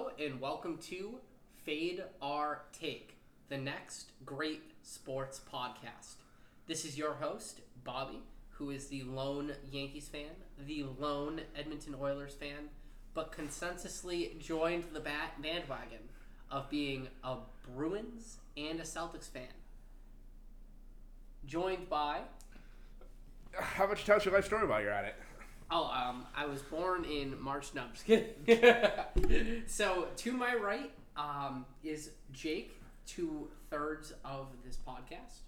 And welcome to Fade Our Take, the next great sports podcast. This is your host, Bobby, who is the lone Yankees fan, the lone Edmonton Oilers fan, but consensusly joined the bat bandwagon of being a Bruins and a Celtics fan. Joined by How much tell us your life story while you're at it? Oh, um, I was born in March. No, I'm just kidding. so to my right um, is Jake, two thirds of this podcast.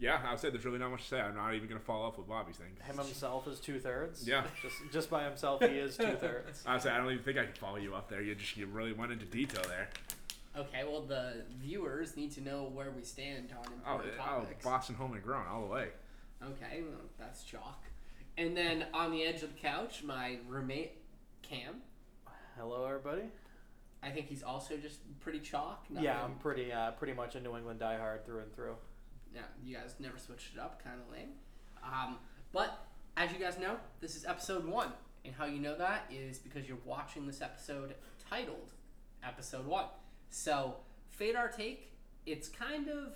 Yeah, I would say there's really not much to say. I'm not even gonna follow up with Bobby's thing. Him himself is two thirds. Yeah. Just just by himself, he is two thirds. I would say I don't even think I can follow you up there. You just you really went into detail there. Okay, well the viewers need to know where we stand on Oh, important oh, topics. Boston home and grown all the way. Okay, well, that's chalk. And then on the edge of the couch, my roommate Cam. Hello, everybody. I think he's also just pretty chalk. not yeah, I'm pretty uh, pretty much a New England diehard through and through. Yeah, you guys never switched it up, kind of lame. Um, but as you guys know, this is episode one, and how you know that is because you're watching this episode titled Episode One. So, fade our take. It's kind of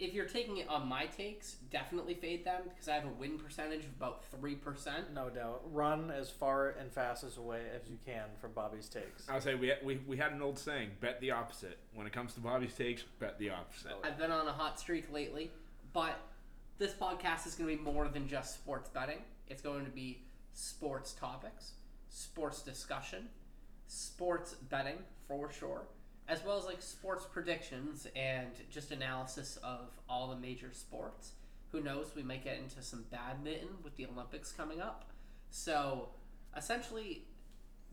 if you're taking it on my takes, definitely fade them because I have a win percentage of about three percent. No doubt. Run as far and fast as away as you can from Bobby's takes. I would say we, we we had an old saying: bet the opposite. When it comes to Bobby's takes, bet the opposite. I've been on a hot streak lately, but this podcast is going to be more than just sports betting. It's going to be sports topics, sports discussion, sports betting for sure, as well as like sports predictions and just analysis of all the major sports. Who knows? We might get into some badminton with the Olympics coming up. So, essentially,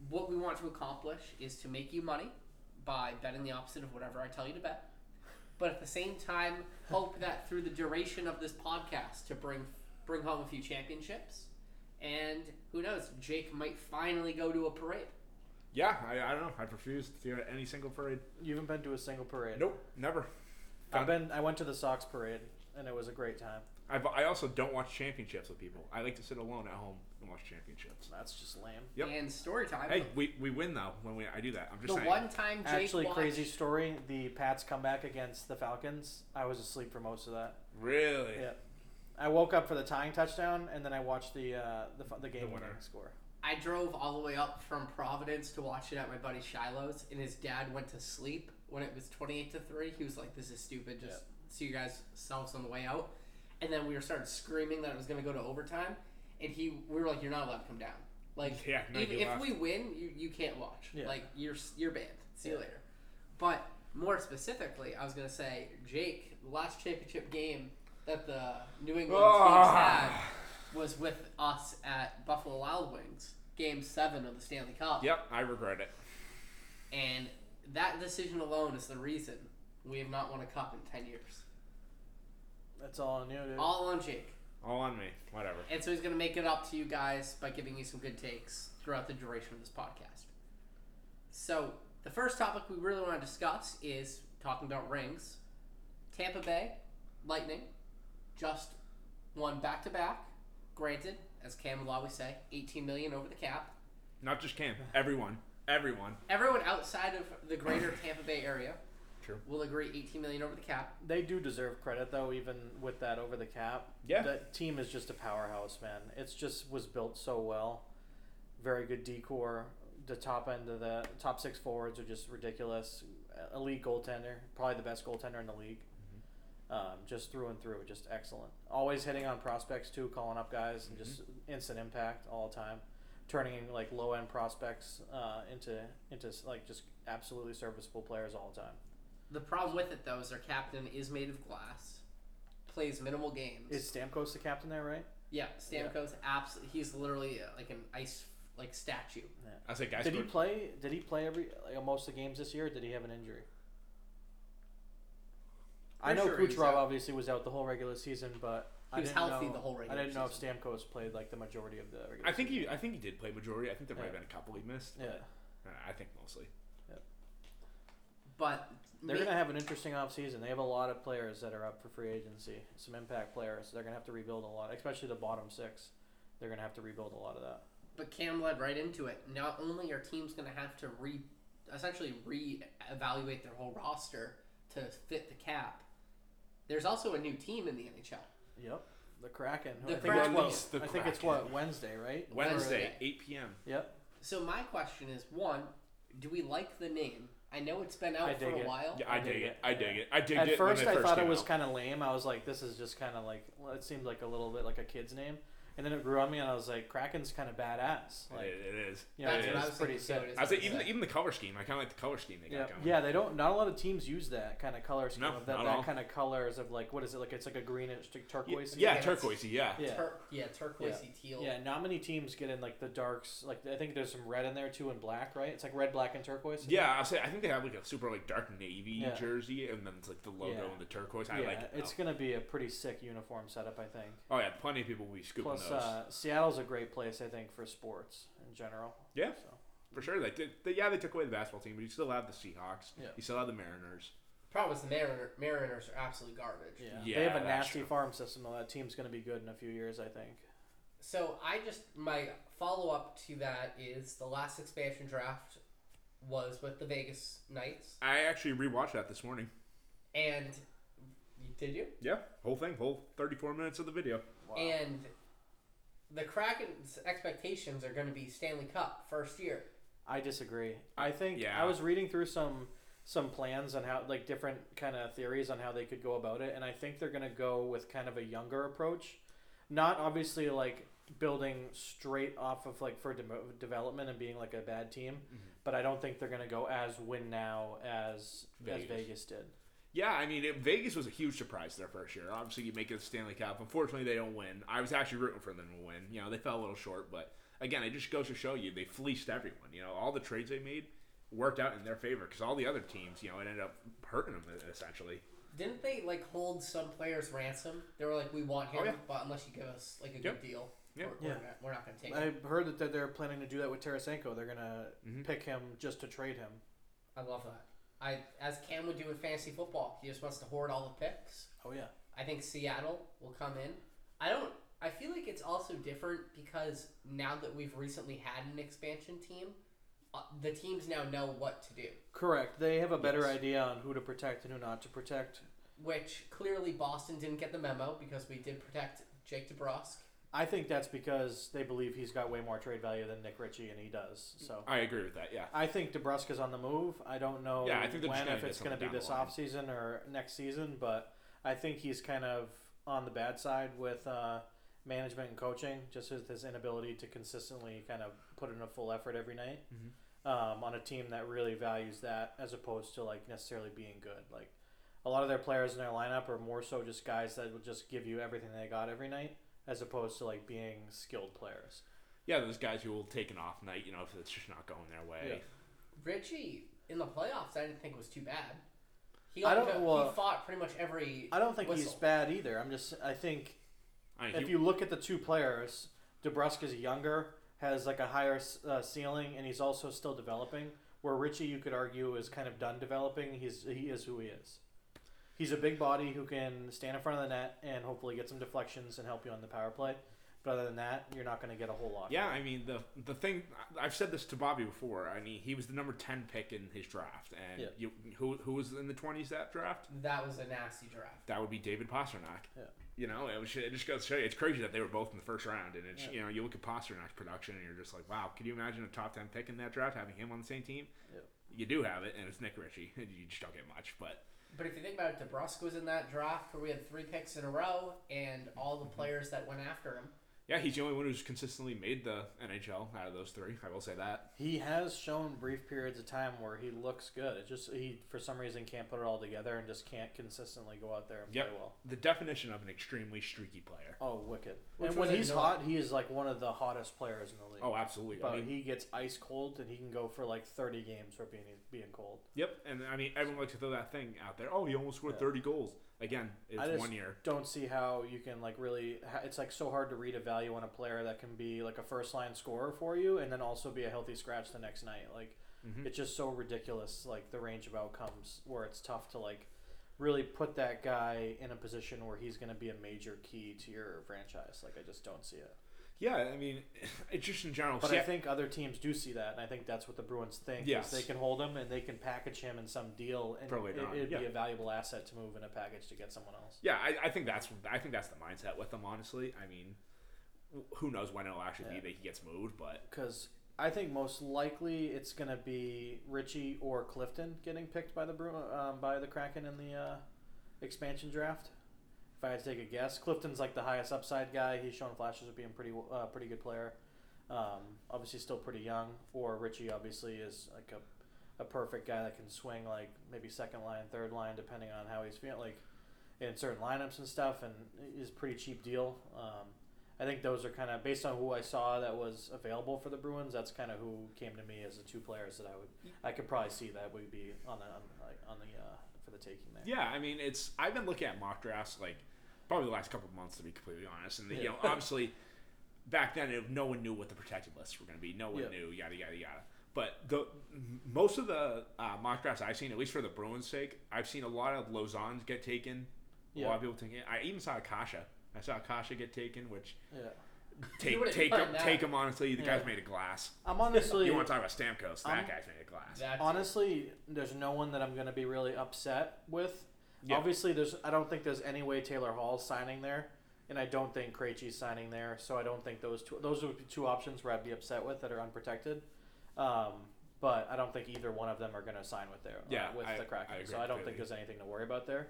what we want to accomplish is to make you money by betting the opposite of whatever I tell you to bet but at the same time hope that through the duration of this podcast to bring bring home a few championships and who knows jake might finally go to a parade Yeah, I, I don't know. I've refused to go to any single parade. You haven't been to a single parade. Nope, never. I've been. I went to the Sox parade, and it was a great time. I've, I also don't watch championships with people. I like to sit alone at home and watch championships. That's just lame. Yep. and story time Hey, we, we win though when we I do that. I'm just the saying. one time jake Actually, watched, crazy story. The Pats comeback against the Falcons. I was asleep for most of that. Really? Yeah. I woke up for the tying touchdown, and then I watched the uh, the, fu- the game winner. winning score. I drove all the way up from providence to watch it at my buddy shiloh's and his dad went to sleep when it was 28 to 3 he was like this is stupid. Just see you guys selves on the way out. And then we were started screaming that it was going to go to overtime and he we were like you're not allowed to come down. Like Yeah, no, if, if we win you, you can't watch. Yeah. like you're you're banned. See you later. But more specifically i was going to say jake the last championship game that the new england teams had was with us at buffalo wild wings game seven of the stanley cup Yep, I regret it. and that decision alone is the reason we have not won a cup in 10 years That's all on you, dude. all on jake All on me. Whatever. And so he's going to make it up to you guys by giving you some good takes throughout the duration of this podcast. So, the first topic we really want to discuss is talking about rings. Tampa Bay Lightning just won back to back. Granted, as Cam will always say, 18 million over the cap. Not just Cam. Everyone. Everyone. Everyone outside of the greater Tampa Bay area True. will agree 18 million over the cap. They do deserve credit though, even with that over the cap. Yeah. That team is just a powerhouse, man. It's just was built so well. Very good D core. The top end of the top six forwards are just ridiculous. Elite goaltender, probably the best goaltender in the league. Um, just through and through, just excellent. Always hitting on prospects too, calling up guys and just instant impact all the time. Turning like low end prospects uh, into into like just absolutely serviceable players all the time. The problem with it, though, is their captain is made of glass, plays minimal games. Is Stamkos the captain there, right? Yeah, Stamkos absolutely. He's literally uh, like an ice like statue. I say guys. Did he play? Did he play every like, most of the games this year? or Did he have an injury? I know sure he Kucherov obviously was out the whole regular season, but He I was didn't healthy know, the whole regular I didn't know season. if Stamkos played like the majority of the regular. I think season. he. I think he did play majority. I think there might have been a couple he missed. Yeah, Uh, I think mostly. But they're gonna have an interesting offseason. They have a lot of players that are up for free agency, some impact players. They're gonna have to rebuild a lot, especially the bottom six. They're gonna have to rebuild a lot of that. but Cam led right into it. Not only are teams going to have to re, essentially re-evaluate their whole roster to fit the cap. There's also a new team in the NHL. Yep. The Kraken. The I think Kraken. it's what, the I think it's Kraken. what Wednesday, right? Wednesday, Wednesday. 8 p.m. Yep. So my question is, one, do we like the name? I know it's been out for dig a it. while. Yeah, I, I dig dig it. it. I dig it. I dig it. At it. first, when I thought it was out. kind of lame. I was like, this is just kind of like, well, it seemed like a little bit like a kid's name. And then it grew on me, and I was like, Kraken's kind of badass. Like, it, it is. you know, That's it what I is. was pretty sick. I say what even even the color scheme. I kind of like the color scheme they Yeah, got going. yeah. They don't. Not a lot of teams use that kind of color scheme No, of that, not at that all. kind of colors of like what is it like? It's like a greenish to Yeah, turquoise. yeah, Yeah, turquoisey. Yeah. Yeah. Tur- yeah, turquoisey teal. Yeah, not many teams get in like the darks. Like I think there's some red in there too, and black, right? It's like red, black, and turquoise. Yeah, I'll say I think they have like a super like dark navy Yeah. jersey, and then it's like the logo Yeah. and the turquoise. I yeah, like it. it's gonna be a pretty sick uniform setup, I think. Oh yeah, plenty of people will be scooping Plus, those uh, Seattle's a great place, I think, for sports in general. Yeah. So. for sure. They did. They, yeah, they took away the basketball team, but you still have the Seahawks. Yeah. You still have the Mariners. Problem is the Mariner, Mariners are absolutely garbage. Yeah. Yeah, they have a nasty true. farm system though. That team's gonna be good in a few years, I think. So I just my follow up to that is the last expansion draft was with the Vegas Knights, I actually rewatched that this morning. and did you? Yeah, whole thing, whole thirty-four minutes of the video. And the Kraken's expectations are going to be Stanley Cup first year. I disagree. I think Yeah. I was reading through some some plans on how like different kind of theories on how they could go about it, and I think they're gonna go with kind of a younger approach, not obviously like building straight off of like for de- development and being like a bad team, Mm-hmm. but I don't think they're gonna go as win now as Vegas. as Vegas did. Yeah, I mean, it, Vegas was a huge surprise their first year. Obviously, you make it the Stanley Cup. Unfortunately, they don't win. I was actually rooting for them to win. You know, they fell a little short, but again, it just goes to show you they fleeced everyone. You know, all the trades they made worked out in their favor because all the other teams, you know, it ended up hurting them essentially. Didn't they like hold some players ransom? They were like, "We want him, Oh, yeah. but unless you give us like a Yep. good deal, Yep. we're, Yeah. we're, not, we're not going to take it. I him." heard that- that they're planning to do that with Tarasenko. They're gonna Mhm. pick him just to trade him. I love that. I as Cam would do in fantasy football, he just wants to hoard all the picks. Oh yeah. I think Seattle will come in. I don't. I feel like it's also different because now that we've recently had an expansion team, uh, the teams now know what to do. Correct. They have a better Yes. idea on who to protect and who not to protect. Which clearly Boston didn't get the memo because we did protect Jake DeBrusk. I think that's because they believe he's got way more trade value than Nick Ritchie, and he does. So I agree with that. Yeah. I think DeBrusk is on the move. I don't know Yeah, I think when, if it's going to be this off season or next season, but I think he's kind of on the bad side with uh, management and coaching, just with his inability to consistently kind of put in a full effort every night Mhm. um, on a team that really values that as opposed to like necessarily being good. Like a lot of their players in their lineup are more so just guys that will just give you everything they got every night, as opposed to like being skilled players. Yeah, those guys who will take an off night, you know, if it's just not going their way. Ritchie in the playoffs, I didn't think was too bad. He I don't- into- well, he fought pretty much every. I don't think he's Whistle. bad either. I'm just I think I mean, if he- you look at the two players, DeBrusk is younger, has like a higher uh, ceiling, and he's also still developing. Where Ritchie, you could argue, is kind of done developing. He's he is who he is. He's a big body who can stand in front of the net and hopefully get some deflections and help you on the power play. But other than that, you're not going to get a whole lot. Yeah, I mean the the thing I've said this to Bobby before. I mean he was the number ten pick in his draft, and Yeah. you who who was in the twenties that draft? That was a nasty draft. That would be David Pastrnak. Yeah. You know, it, was, it just goes to show you it's crazy that they were both in the first round, and it's Yeah. you know you look at Pastrnak's production and you're just like, wow, could you imagine a top ten pick in that draft having him on the same team? Yeah. You do have it, and it's Nick Ritchie. You just don't get much, but But if you think about it, DeBrusk was in that draft where we had three picks in a row, and all the mm-hmm. players that went after him. Yeah, he's the only one who's consistently made the NHL out of those three. I will say that. He has shown brief periods of time where he looks good. It just he for some reason can't put it all together and just can't consistently go out there and Yep. play well. The definition of an extremely streaky player. Oh, wicked! Which and when he's no- hot, he is like one of the hottest players in the league. Oh, absolutely. but I mean, he gets ice cold and he can go for like thirty games for being being cold. Yep, and I mean everyone likes to throw that thing out there. Oh, he almost scored Yeah. thirty goals. Again, it's I just one year. Don't see how you can like really. It's like so hard to read a value on a player that can be like a first line scorer for you and then also be a healthy scratch the next night. Like Mhm. it's just so ridiculous. Like the range of outcomes where it's tough to like really put that guy in a position where he's going to be a major key to your franchise. Like I just don't see it. Yeah, I mean, it's just in general. But see, I think other teams do see that, and I think that's what the Bruins think. Yes. they can hold him and they can package him in some deal, and Probably it, not, it'd be a valuable asset to move in a package to get someone else. yeah, I, I think that's I think that's the mindset with them. Honestly, I mean, who knows when it'll actually Yeah. be that he gets moved, but Because I think most likely it's going to be Ritchie or Clifton getting picked by the Bru- um, by the Kraken in the uh, expansion draft. If I had to take a guess, Clifton's like the highest upside guy. He's shown flashes of being pretty uh, pretty good player. Um, obviously, still pretty young. Or Ritchie obviously is like a, a perfect guy that can swing like maybe second line, third line, depending on how he's feeling. Like in certain lineups and stuff, and is a pretty cheap deal. Um, I think those are kind of based on who I saw that was available for the Bruins. That's kind of who came to me as the two players that I would I could probably see that would be on the on, like, on the uh, for the taking there. yeah, I mean, it's I've been looking at mock drafts like probably the last couple of months to be completely honest, and you Yeah. know, obviously back then it, no one knew what the protected lists were going to be. No one Yeah. knew yada yada yada. But the most of the uh, mock drafts I've seen, at least for the Bruins' sake, I've seen a lot of Lauzon's get taken. A lot of people taking. I even saw Akasha. I saw Akasha get taken, which Yeah, take would've take done him, that. take him honestly. The Yeah. guy's made of glass. I'm honestly You want to talk about Stamkos? That I'm- guy's made of glass. That's honestly there's no one that I'm going to be really upset with. Yeah. Obviously, there's I don't think there's any way Taylor Hall's signing there, and I don't think Krejci's signing there. So I don't think those two those would be two options where I'd be upset with that are unprotected. Um, but I don't think either one of them are going to sign with their uh, Yeah, with I- the Kraken. I agree so I don't think completely. there's anything to worry about there.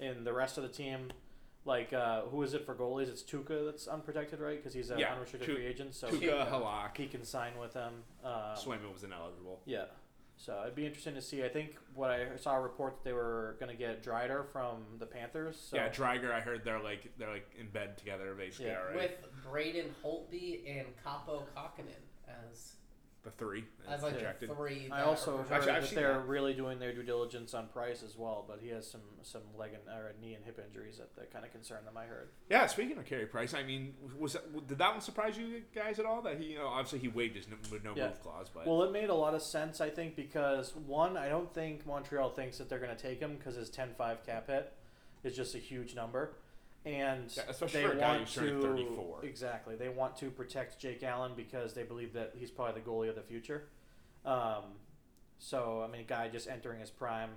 And the rest of the team, like uh, who is it for goalies? It's Tuukka that's unprotected, right? Because he's an Yeah, unrestricted Tu- free agent, so Tuukka Halak. he can sign with them. Um, Swayman was ineligible. yeah. So it'd be interesting to see. I think what I saw a report that they were going to get Driedger from the Panthers. So yeah, Driedger. I heard they're like they're like in bed together basically Yeah. already. with Braden Holtby and Kaapo Kähkönen as the three as like projected. the three. I also heard Actually, I've that seen they're that. really doing their due diligence on Price as well, but he has some some leg and or knee and hip injuries that, that kind of concern them. I heard. Yeah, speaking of Carey Price, I mean, was that, did that one surprise you guys at all? That he, you know, obviously he waived his no, no Yeah. move clause, but Well, it made a lot of sense, I think, because one, I don't think Montreal thinks that they're going to take him because his 10-5 cap hit is just a huge number, and Yeah, especially they for a guy want who's turning to 34. exactly they want to protect Jake Allen because they believe that he's probably the goalie of the future. Um, so I mean, a guy just entering his prime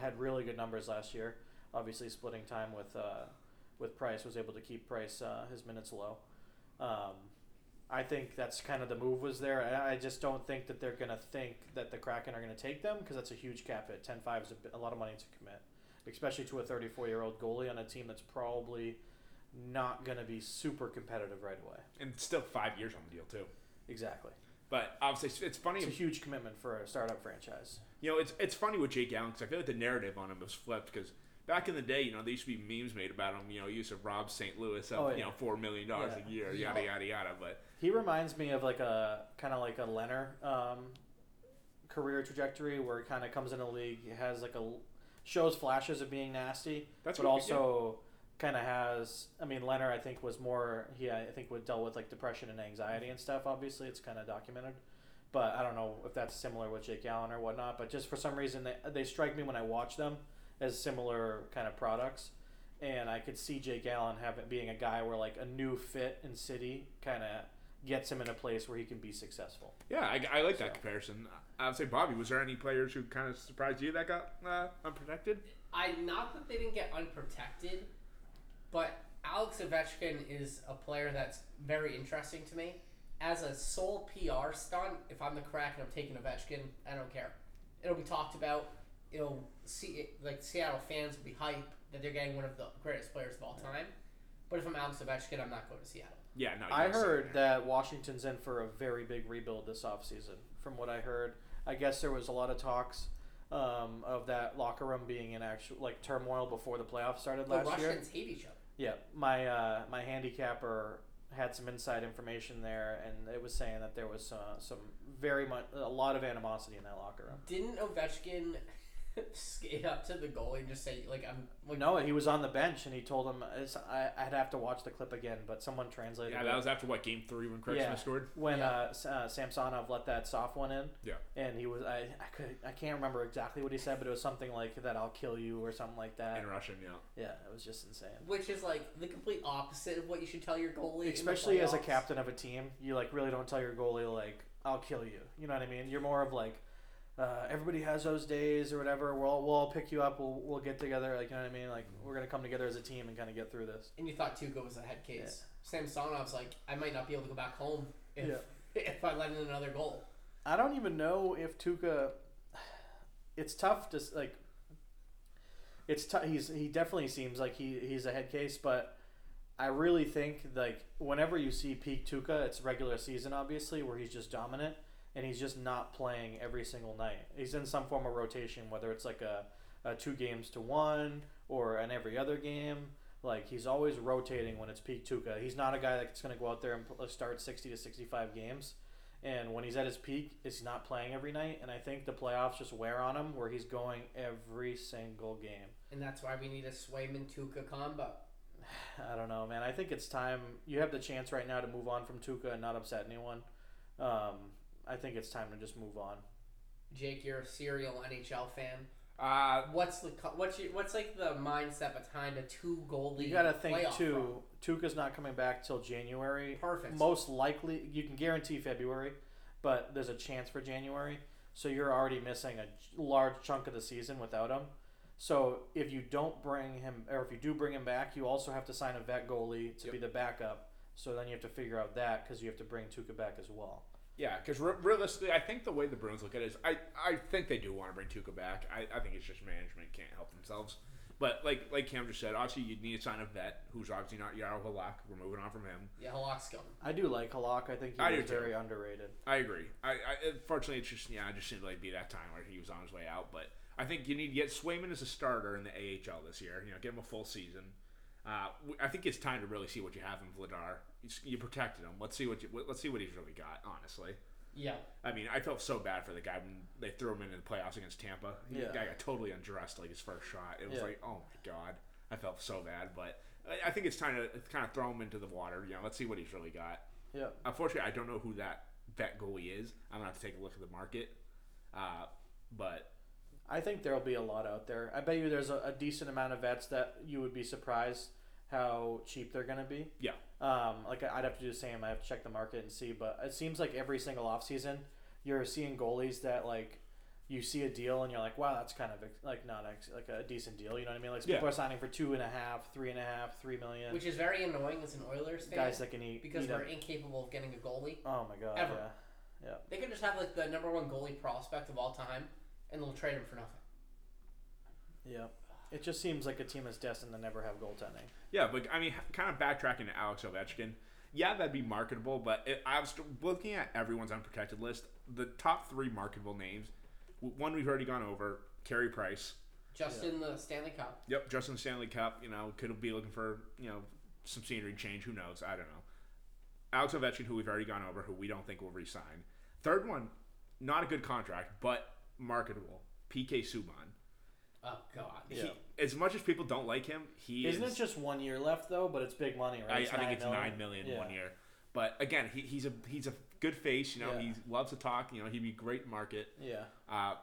had really good numbers last year. Obviously, splitting time with uh, with Price was able to keep Price uh, his minutes low. Um, I think that's kind of the move was there. I, I just don't think that they're going to think that the Kraken are going to take them because that's a huge cap hit. 10-5 is a, bit- a lot of money to commit, especially to a 34-year-old goalie on a team that's probably not going to be super competitive right away. and still five years on the deal too. Exactly. But obviously, it's, funny. It's a huge commitment for a startup franchise. You know, it's it's funny with Jake Allen because I feel like the narrative on him was flipped because back in the day, you know, there used to be memes made about him. You know, he used to rob St. Louis of Oh, you know four million dollars Yeah. a year, Yeah. yada yada yada. But He reminds me of like a kind of like a Lehner um, career trajectory where he kind of comes in a league, he has like a shows flashes of being nasty, That's but also kind of has. I mean, Lehner I think was more he I think would dealt with like depression and anxiety and stuff. Obviously, it's kind of documented. But I don't know if that's similar with Jake Allen or whatnot. But just for some reason, they, they strike me when I watch them as similar kind of products. And I could see Jake Allen having being a guy where like a new fit in City kind of gets him in a place where he can be successful. yeah, I, I like that comparison. I would say, Bobby, was there any players who kind of surprised you that got uh, unprotected? I not that they didn't get unprotected, but Alex Ovechkin is a player that's very interesting to me. As a sole PR stunt, if I'm the Kraken, I'm taking Ovechkin. I don't care. It'll be talked about. It'll see like Seattle fans will be hype that they're getting one of the greatest players of all time. But if I'm Alex Ovechkin, I'm not going to Seattle. Yeah, no. I heard that Washington's in for a very big rebuild this offseason. From what I heard, I guess there was a lot of talks um, of that locker room being in actual like turmoil before the playoffs started last year. The Russians hate each other. Yeah, my uh, my handicapper had some inside information there, and it was saying that there was uh, some very much a lot of animosity in that locker room. Didn't Ovechkin skate up to the goalie and just say like I'm like No, he was on the bench and he told him I, I'd have to watch the clip again, but someone translated Yeah, it. that was after what game three when Craig Smith Yeah. scored. when Yeah. uh, uh, Samsonov let that soft one in. Yeah. And he was I I could I can't remember exactly what he said, but it was something like that I'll kill you or something like that. In Russian, yeah. Yeah, it was just insane. which is like the complete opposite of what you should tell your goalie. Especially as a captain of a team, you like really don't tell your goalie like I'll kill you. You know what I mean? You're more of like uh, everybody has those days or whatever. We'll we'll all pick you up. We'll we'll get together. Like you know what I mean? Like we're gonna come together as a team and kind of get through this. And you thought Tuukka was a head case. Samsonov's like I might not be able to go back home if if I let in another goal. I don't even know if Tuukka. It's tough to like. It's tough. He's he definitely seems like he he's a head case, but I really think like whenever you see peak Tuukka, it's regular season obviously where he's just dominant and he's just not playing every single night. He's in some form of rotation, whether it's like a, a two games to one or an every other game. Like he's always rotating when it's peak Tuukka. He's not a guy that's going to go out there and start sixty to sixty five games. And when he's at his peak, he's not playing every night. And I think the playoffs just wear on him where he's going every single game. And that's why we need a Swayman Tuukka combo. I don't know, man. I think it's time. You have the chance right now to move on from Tuukka and not upset anyone. Um, I think it's time to just move on. Jake, you're a serial NHL fan. Uh, What's the co- what's your, what's like the mindset behind a two goalie? You got to think playoff too. run? Tuukka's not coming back till January. Perfect. Most likely, you can guarantee February, but there's a chance for January. So you're already missing a large chunk of the season without him. So if you don't bring him, or if you do bring him back, you also have to sign a vet goalie to be the backup. So then you have to figure out that because you have to bring Tuukka back as well. Yeah, because re- realistically, I think the way the Bruins look at it is, I, I think they do want to bring Tuukka back. I, I think it's just management can't help themselves. But like like Cam just said, obviously you need to sign a vet who's obviously not Jaro Halak. We're moving on from him. Yeah, Halak's going. I do like Halak. I think he I do was too. very underrated. I agree. I, I unfortunately it's just yeah, it just seemed like be that time where he was on his way out. But I think you need to get Swayman as a starter in the AHL this year. You know, give him a full season. Uh, w- I think it's time to really see what you have in Vladar. You, protected him. Let's see what you, let's see what he's really got. Honestly, Yeah. I mean, I felt so bad for the guy when they threw him into the playoffs against Tampa. He, Yeah. Guy got totally undressed like his first shot. It was Yeah. like, oh my god, I felt so bad. But I, I think it's time to kind of throw him into the water. You know, let's see what he's really got. Yeah. Unfortunately, I don't know who that vet goalie is. I'm gonna have to take a look at the market. Uh, but I think there'll be a lot out there. I bet you there's a, a decent amount of vets that you would be surprised how cheap they're going to be. Yeah. Um, like I'd have to do the same. I have to check the market and see. But it seems like every single offseason, you're seeing goalies that like you see a deal and you're like, wow, that's kind of like not ex- like a decent deal. You know what I mean? Like Yeah. people are signing for two and a half, three and a half, three million. Which is very annoying as an Oilers fan. guys that can eat because eat we're up- incapable of getting a goalie. Oh my god. Ever. Yeah. They could just have like the number one goalie prospect of all time, and they'll trade him for nothing. Yeah. It just seems like a team is destined to never have goaltending. yeah, but I mean, kind of backtracking to Alex Ovechkin. Yeah, that'd be marketable, but it, I was looking at everyone's unprotected list. The top three marketable names. One we've already gone over. Carey Price. Just in the Stanley Cup. Yep, Justin Stanley Cup. You know, could be looking for you know some scenery change. Who knows? I don't know. Alex Ovechkin, who we've already gone over, who we don't think will resign. Third one, not a good contract, but marketable. PK Subban. Oh God. Yeah. He, as much as people don't like him, he Isn't is. it just one year left though? But it's big money, right? I, I think it's million. nine million Yeah. one year. But again, he, he's a he's a good face. You know, Yeah. he loves to talk. You know, he'd be great in market. Yeah. Uh,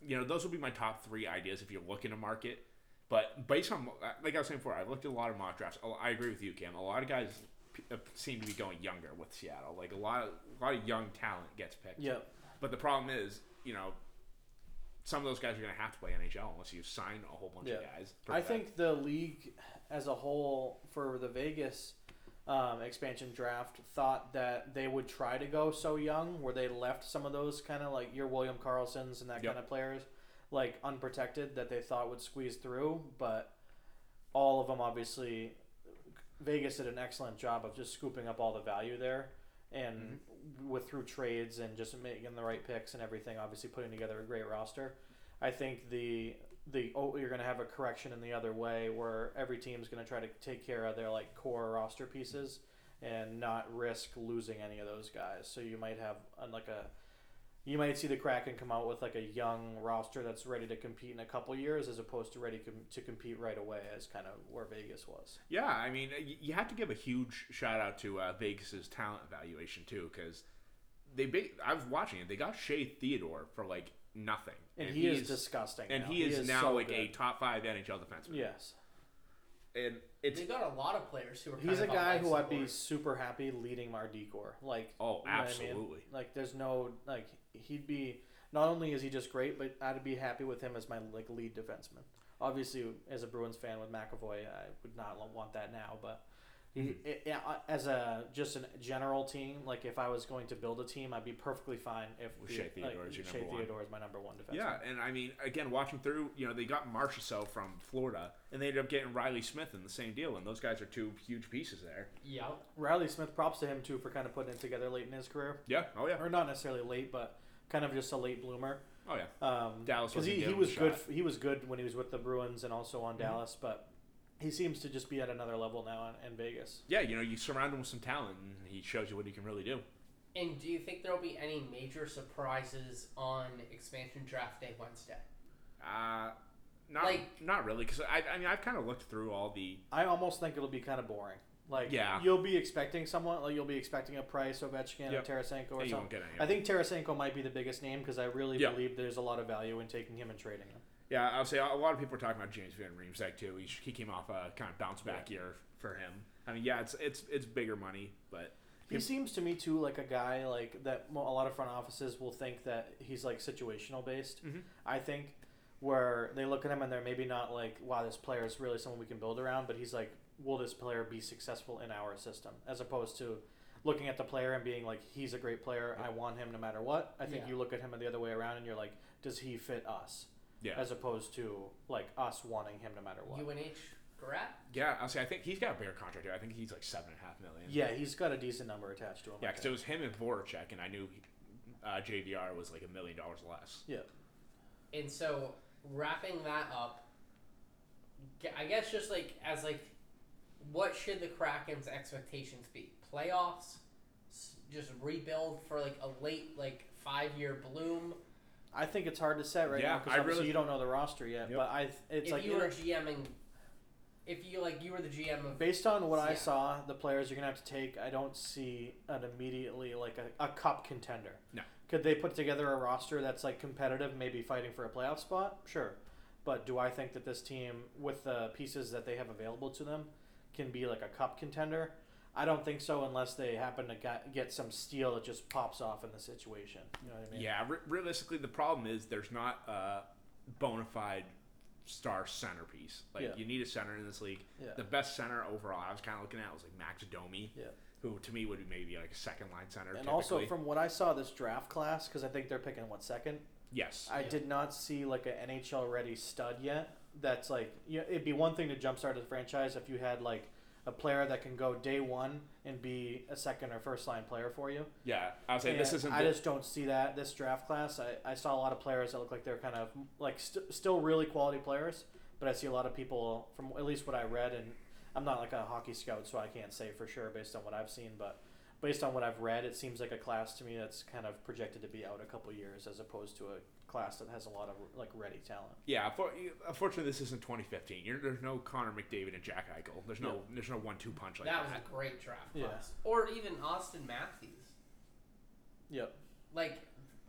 you know, those would be my top three ideas if you're looking to market. But based on, like I was saying before, I looked at a lot of mock drafts. Oh, I agree with you, Cam. A lot of guys uh, seem to be going younger with Seattle. Like a lot of a lot of young talent gets picked. Yep. But the problem is, you know, some of those guys are going to have to play NHL unless you sign a whole bunch of guys. I think the league as a whole for the Vegas um, expansion draft thought that they would try to go so young, where they left some of those kind of like your William Karlssons and that Yep. kind of players like unprotected that they thought would squeeze through, but all of them obviously Vegas did an excellent job of just scooping up all the value there and mm-hmm. with through trades and just making the right picks and everything obviously putting together a great roster. I think the the oh you're going to have a correction in the other way where every team's going to try to take care of their like core roster pieces and not risk losing any of those guys. So you might have like a you might see the Kraken come out with like a young roster that's ready to compete in a couple years, as opposed to ready com- to compete right away, as kind of where Vegas was. Yeah, I mean, you have to give a huge shout out to uh, Vegas's talent evaluation too, because they. Ba- I was watching it. They got Shea Theodore for like nothing, And, he is he's- disgusting. and now. he is, now so like a top five NHL defenseman. yes. and it's They got a lot of players who are. He's kind a of guy life who I'd be super happy leading our D core. Like, oh, you know I mean? absolutely. Like, there's no like he'd be. Not only is he just great, but I'd be happy with him as my like lead defenseman. Obviously, as a Bruins fan with McAvoy, I would not want that now. But he, Mm-hmm. it, yeah, uh, as a just a general team, like if I was going to build a team, I'd be perfectly fine if With the- Shea Theodore like, is your Shea number one. Theodore is my number one defenseman. Yeah, and I mean, again, watching through, you know, they got Marchessault from Florida, and they ended up getting Reilly Smith in the same deal, and those guys are two huge pieces there. Yep. Reilly Smith, props to him too for kind of putting it together late in his career, Yeah. Oh yeah. or not necessarily late, but kind of just a late bloomer. Oh yeah. Um, Dallas because he, he was good. shot. He was good when he was with the Bruins and also on Mhm. Dallas, but he seems to just be at another level now in, in Vegas. Yeah, you know, you surround him with some talent, and he shows you what he can really do. And do you think there will be any major surprises on expansion draft day Wednesday? Uh, not Like- not really, because I, I mean, I've kind of looked through all the. I almost think it'll be kind of boring. Like Yeah. you'll be expecting someone, like you'll be expecting a Price, Ovechkin, Yep. and Tarasenko or you won't something. get any. I think Tarasenko might be the biggest name because I really Yeah. believe there's a lot of value in taking him and trading him. Yeah, I'll say a lot of people are talking about James Van Riemsdyk too. He, he came off a kind of bounce back year for him. I mean, yeah, it's it's it's bigger money, but He Yep. seems to me too like a guy like that. A lot of front offices will think that he's like situational based. Mhm. I think where they look at him and they're maybe not like, wow, this player is really someone we can build around, but he's like, will this player be successful in our system? As opposed to looking at the player and being like, he's a great player. I want him no matter what. I think Yeah. you look at him the other way around and you're like, does he fit us? Yeah, As opposed to like us wanting him no matter what. UNH Garat? yeah. I'll say I think he's got a bigger contract here. I think he's like seven and a half million. yeah, he's got a decent number attached to him. yeah, because it was him and Voracek, and I knew he, uh, JVR was like a million dollars less. yeah. And so wrapping that up, I guess just like as like, what should the Kraken's expectations be? Playoffs, just rebuild for like a late like five year bloom. I think it's hard to set right Yeah, now because I obviously really- you don't know the roster yet. Yep. But I, it's if like you you were GMing, if you like you were the GM of based on what I Yeah. saw, the players you're gonna have to take, I don't see an immediately like a, a cup contender. No. Could they put together a roster that's like competitive, maybe fighting for a playoff spot? Sure. But do I think that this team, with the pieces that they have available to them, can be like a cup contender? I don't think so unless they happen to get, get some steel that just pops off in the situation. You know what I mean? Yeah, re- realistically, the problem is there's not a bona fide star centerpiece. Like Yeah. you need a center in this league. Yeah. The best center overall, I was kind of looking at was like Max Domi, Yeah. who to me would be maybe like a second line center. And typically. also from what I saw this draft class, because I think they're picking what second. yes, I did not see like an NHL ready stud yet. That's like you know, it'd be one thing to jumpstart a franchise if you had like a player that can go day one and be a second or first line player for you. yeah, I was saying this isn't. I just don't see that this draft class. I, I saw a lot of players that look like they're kind of like st- still really quality players, but I see a lot of people from at least what I read, and I'm not like a hockey scout, so I can't say for sure based on what I've seen, but based on what I've read, it seems like a class to me that's kind of projected to be out a couple years as opposed to a class that has a lot of like ready talent. yeah, for, unfortunately, this isn't 2015. You're, there's no Connor McDavid and Jack Eichel. There's no Yeah. there's no one-two punch like that that. was a great draft Yeah. class, or even Auston Matthews. Yep. Like,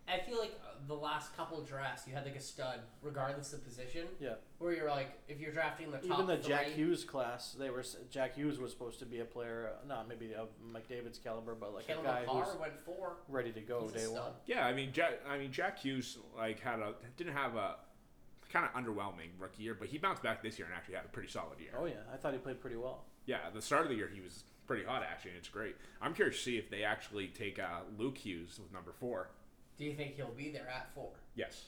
I feel like uh, the last couple drafts, you had like a stud, regardless of position. Yeah. Where you're like, if you're drafting the top Even the three, Jack Hughes class, they were Jack Hughes was supposed to be a player, uh, not maybe of McDavid's caliber, but like Cale a guy Makar who's went four. ready to go He's day one. Yeah, I mean, Jack. I mean, Jack Hughes like had a didn't have a kind of underwhelming rookie year, but he bounced back this year and actually had a pretty solid year. Oh yeah, I thought he played pretty well. Yeah, at the start of the year he was pretty hot actually, and it's great. I'm curious to see if they actually take uh, Luke Hughes with number four. Do you think he'll be there at four? Yes,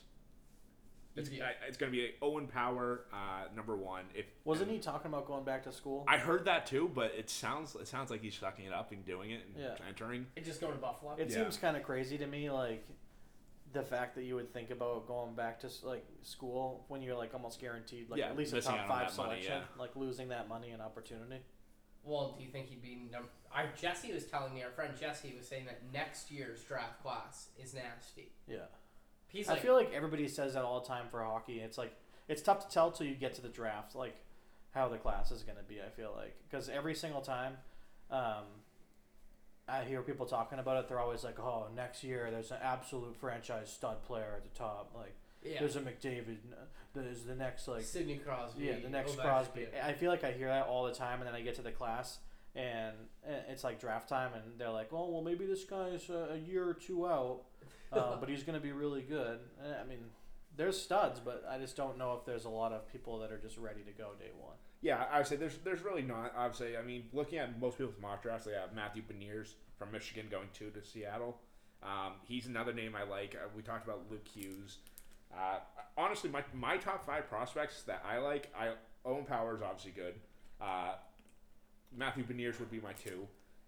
it's, You it's going to be Owen Power uh, number one. If Wasn't he talking about going back to school? I heard that too, but it sounds it sounds like he's sucking it up and doing it and Yeah. entering. And just going to Buffalo. It Yeah. seems kind of crazy to me, like the fact that you would think about going back to like school when you're like almost guaranteed, like Yeah, at least a top five that money, selection, yeah. like losing that money and opportunity. Well, do you think he'd be number? Our Jesse was telling me. Our friend Jesse was saying that next year's draft class is nasty. Yeah. He's I like, feel like everybody says that all the time for hockey. It's like it's tough to tell till you get to the draft, like how the class is going to be. I feel like because every single time um, I hear people talking about it, they're always like, "Oh, next year there's an absolute franchise stud player at the top. Like yeah, there's a McDavid. There's the next like Sidney Crosby. yeah, the next Ovechkin. Crosby. I feel like I hear that all the time, and then I get to the class, and it's like draft time, and they're like, "Oh, well, maybe this guy's a year or two out, uh, but he's going to be really good." Eh, I mean, there's studs, but I just don't know if there's a lot of people that are just ready to go day one. Yeah, I would say there's there's really not. I would say, I mean, looking at most people's mock drafts, they have Matthew Beniers from Michigan going two to Seattle. Um, he's another name I like. Uh, we talked about Luke Hughes. Uh, honestly, my, my top five prospects that I like, I Owen Power is obviously good. Uh, Matthew Beniers would be my two.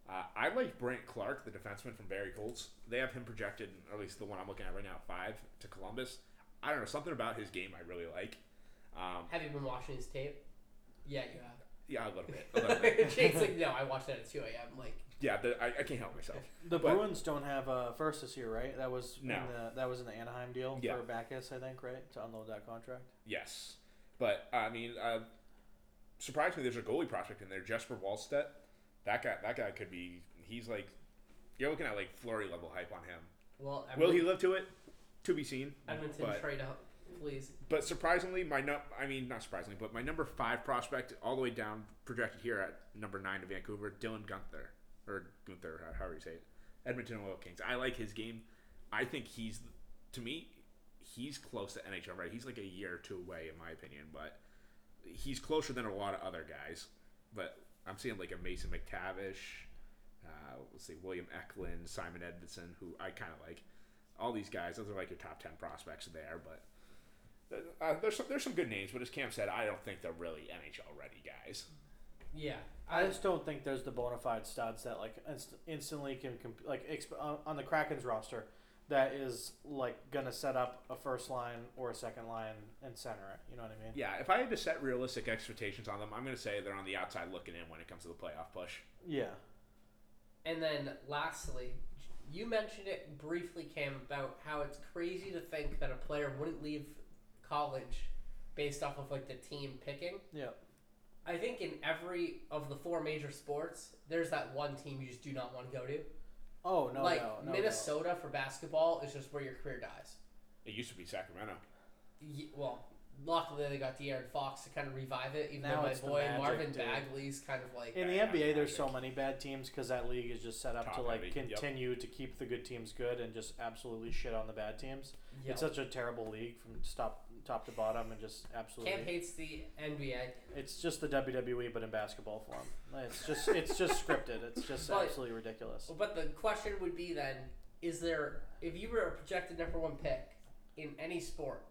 Uh, I like Brandt Clarke, the defenseman from Barrie Colts. They have him projected, or at least the one I'm looking at right now, five to Columbus. I don't know something about his game I really like. Um, Have you been watching his tape? Yeah, you have. yeah, a little bit. A little bit. Jake's like, no, I watched that at two a.m. Like, Yeah, the, I, I can't help myself. The But- Bruins don't have uh, first this year, right? That was No. in the, that was in the Anaheim deal Yeah. for Backes, I think, right, to unload that contract. Yes, but I mean, uh, surprisingly, there's a goalie prospect in there, Jesper Wallstedt. That guy, that guy could be. He's like, you're looking at like Fleury level hype on him. well, Will he live to it? To be seen. Edmonton but, trade up, please. but surprisingly, my no, I mean not surprisingly, but my number five prospect, all the way down projected here at number nine to Vancouver, Dylan Guenther or Gunther, how- however you say it, Edmonton Oil Kings. I like his game. I think he's to me, he's close to NHL right. He's like a year or two away in my opinion, but he's closer than a lot of other guys. But I'm seeing like a Mason McTavish, uh, let's see, William Eklund, Simon Edvinsson, who I kind of like. All these guys, those are like your top ten prospects there, but uh, there's some, there's some good names. But as Cam said, I don't think they're really NHL ready guys. Yeah, I just don't think there's the bona fide studs that like inst- instantly can comp- like exp- on the Kraken's roster that is like gonna set up a first line or a second line and center it. You know what I mean? Yeah, if I had to set realistic expectations on them, I'm going to say they're on the outside looking in when it comes to the playoff push. Yeah. And then lastly, you mentioned it briefly, Cam, about how it's crazy to think that a player wouldn't leave college based off of like the team picking. Yeah. I think in every of the four major sports, there's that one team you just do not want to go to. Oh no, like no, no, Minnesota for basketball is just where your career dies. It used to be Sacramento. Ye- well, luckily they got De'Aaron Fox to kind of revive it. Even Now though my boy Magic, Marvin dude. Bagley's kind of like In the Yeah, NBA, there's so many bad teams because that league is just set up to like heavy, yep. continue to keep the good teams good and just absolutely shit on the bad teams. Yep. It's such a terrible league from top top to bottom and just absolutely. Cam hates the NBA. It's just the WWE, but in basketball form. It's just it's just scripted. It's just But- absolutely ridiculous. But the question would be then: Is there, if you were a projected number one pick in any sport,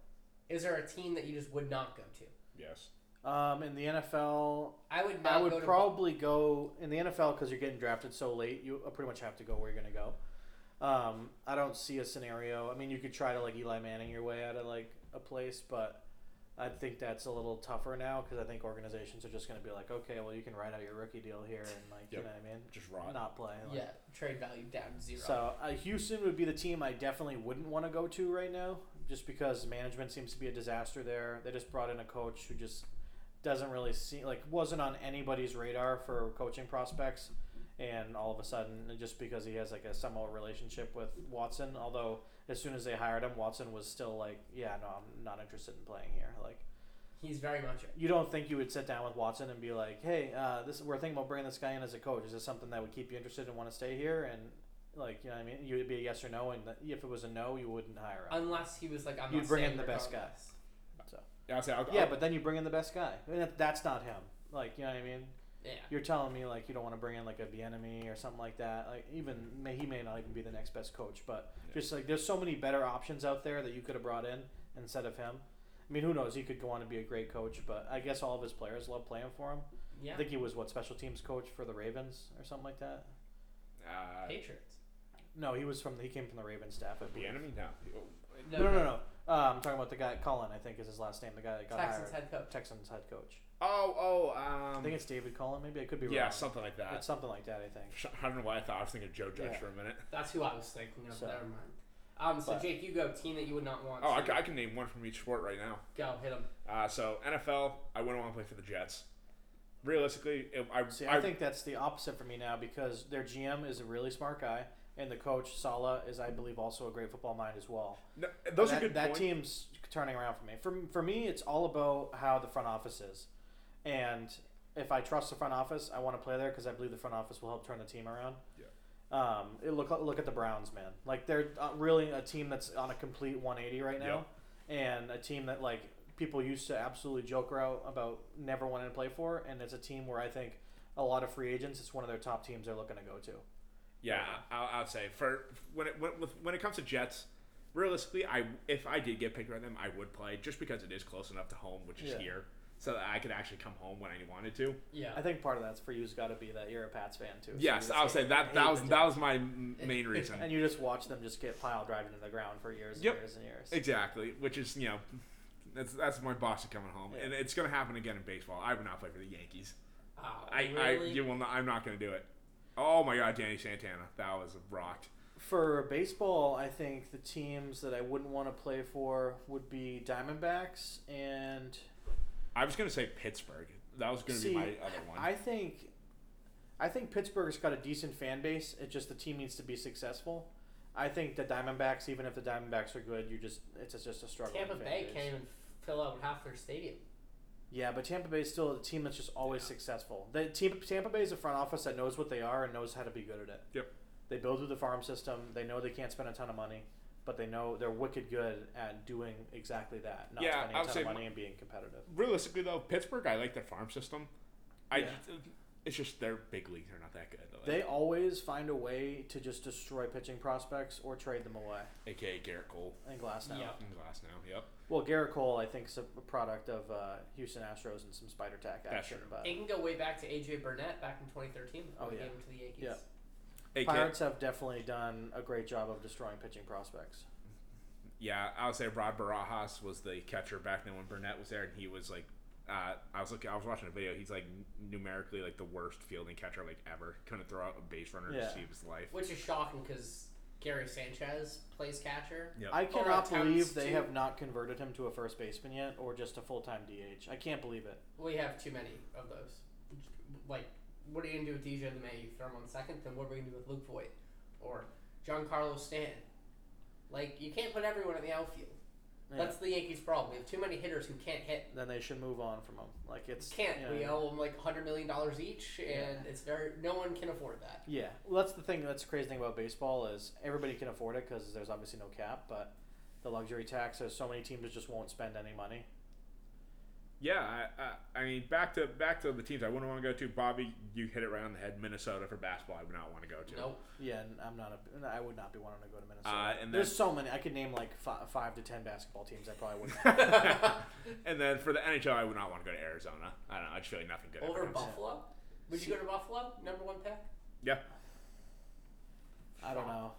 is there a team that you just would not go to? Yes. Um, in the NFL, I would not I go would to probably go in the NFL because you're getting drafted so late. You pretty much have to go where you're gonna go. Um, I don't see a scenario. I mean, you could try to like Eli Manning your way out of like a place, but I think that's a little tougher now because I think organizations are just gonna be like, okay, well, you can write out your rookie deal here and like, you know what I mean, Just raw. not play. Like, yeah trade value down to zero. So uh, Houston would be the team I definitely wouldn't want to go to right now, just because management seems to be a disaster there. They just brought in a coach who just doesn't really see like wasn't on anybody's radar for coaching prospects, and all of a sudden, just because he has like a somewhat relationship with Watson, although as soon as they hired him, Watson was still like, yeah, no, I'm not interested in playing here. Like, He's very much. you don't think you would sit down with Watson and be like, "Hey, uh, this we're thinking about bringing this guy in as a coach. Is this something that would keep you interested and want to stay here?" And like, you know, what I mean, you would be a yes or no, and if it was a no, you wouldn't hire him. Unless he was like, I'm You'd not bring in staying the best guy. regardless. Yeah, I'll say, I'll, yeah, I'll- but then you bring in the best guy. And that- that's not him. Like, you know what I mean? Yeah. You're telling me like you don't want to bring in like a Bieniemy or something like that. Like even may, he may not even be the next best coach, but Yeah. just like there's so many better options out there that you could have brought in instead of him. I mean, who knows? He could go on to be a great coach, but I guess all of his players love playing for him. Yeah. I think he was what special teams coach for the Ravens or something like that. uh, Patriots. No, he was from he came from the Ravens staff. I the believe. enemy? No. No, no, no, no. Uh, I'm talking about the guy Cullen. I think is his last name. The guy that got Texans hired. head coach. Texans head coach. Oh, oh, I um, think it's David Cullen. Maybe I could be wrong. yeah, wrong. something like that. It's something like that. I think. I don't know why I thought I was thinking of Joe Judge Yeah. for a minute. That's who I was thinking of. So- Never mind. Um, so But- Jake, you go team that you would not want. Oh, I, to ca- I can name one from each sport right now. go hit them. Uh, so NFL, I wouldn't want to play for the Jets. Realistically, if I, See, I, think that's the opposite for me now because their GM is a really smart guy, and the coach Saleh is, I believe, also a great football mind as well. no, those that, are good That points. team's turning around for me. For for me, it's all about how the front office is, and if I trust the front office, I want to play there because I believe the front office will help turn the team around. Yeah. Um, it look look at the Browns, man. Like they're uh, really a team that's on a complete 180 right now, and a team that like people used to absolutely joke around about never wanting to play for, and it's a team where I think a lot of free agents. It's one of their top teams they're looking to go to. Yeah, I, I'd say for when it when, when it comes to Jets, realistically, I if I did get picked by them, I would play just because it is close enough to home, which is Yeah. here, so that I could actually come home when I wanted to. Yeah. I think part of that's for you's got to be that you're a Pats fan too. so yes, you I would just say that hate that was the that was my m- main reason. And you just watch them just get piled driving into the ground for years and Yep. years and years. Exactly, which is you know, that's that's my boss coming home, Yeah. and it's gonna happen again in baseball. I would not play for the Yankees. Oh, I, really? I you will not. I'm not gonna do it. Oh my God, Danny Santana, that was rocked. For baseball, I think the teams that I wouldn't want to play for would be Diamondbacks and I was gonna say Pittsburgh. That was gonna See, be my other one. I think I think Pittsburgh's got a decent fan base. It just the team needs to be successful. I think the Diamondbacks, even if the Diamondbacks are good, you just it's just a struggle. Tampa Bay can't even fill out half their stadium. Yeah, but Tampa Bay is still a team that's just always Yeah. successful. The team Tampa Bay is a front office that knows what they are and knows how to be good at it. Yep. They build through the farm system. They know they can't spend a ton of money, but they know they're wicked good at doing exactly that. Not Yeah, spending a ton of money and being competitive. Realistically, though, Pittsburgh, I like their farm system. I Yeah. Just, it's just their big leagues are not that good. Like, They always find a way to just destroy pitching prospects or trade them away. AKA Gerrit Cole And Glasnow. Yeah. in glass now. Yep. Well, Gerrit Cole, I think, is a product of uh, Houston Astros and some spider tack That's action. true. But It can go way back to AJ Burnett back in 2013 Oh, when he yeah. came to the Yankees. Yeah. AKA, Pirates have definitely done a great job of destroying pitching prospects. Yeah, I would say Rod Barajas was the catcher back then when Burnett was there, and he was like, uh, I was looking, I was watching a video. He's like numerically like the worst fielding catcher like ever. Couldn't throw out a base runner Yeah. to save his life. Which is shocking because Gary Sanchez plays catcher. Yep. I cannot attempts believe they to- have not converted him to a first baseman yet, or just a full time DH. I can't believe it. We have too many of those. Like, what are you gonna do with DJ LeMahieu? You throw him on second, then what are we gonna do with Luke Voit or Giancarlo Stanton? Like, you can't put everyone in the outfield. Yeah. That's the Yankees' problem. We have too many hitters who can't hit. then they should move on from them. Like it's Can't. you know, We owe them like hundred million dollars each, and Yeah. it's very. No one can afford that. Yeah, well, that's the thing. That's the crazy thing about baseball is everybody can afford it because there's obviously no cap, but the luxury tax. There's so many teams that just won't spend any money. Yeah, I, I, I mean, back to back to the teams I wouldn't want to go to. Bobby, you hit it right on the head. Minnesota for basketball, I would not want to go to. Nope. Yeah, I'm not a. I would not be wanting to go to Minnesota. Uh, and there's then- so many. I could name like five, five to ten basketball teams. I probably wouldn't. and then for the NHL, I would not want to go to Arizona. I don't know. I just feel like nothing good. Over comes. Buffalo? Would you go to Buffalo? Number one pick? Yeah. I don't know.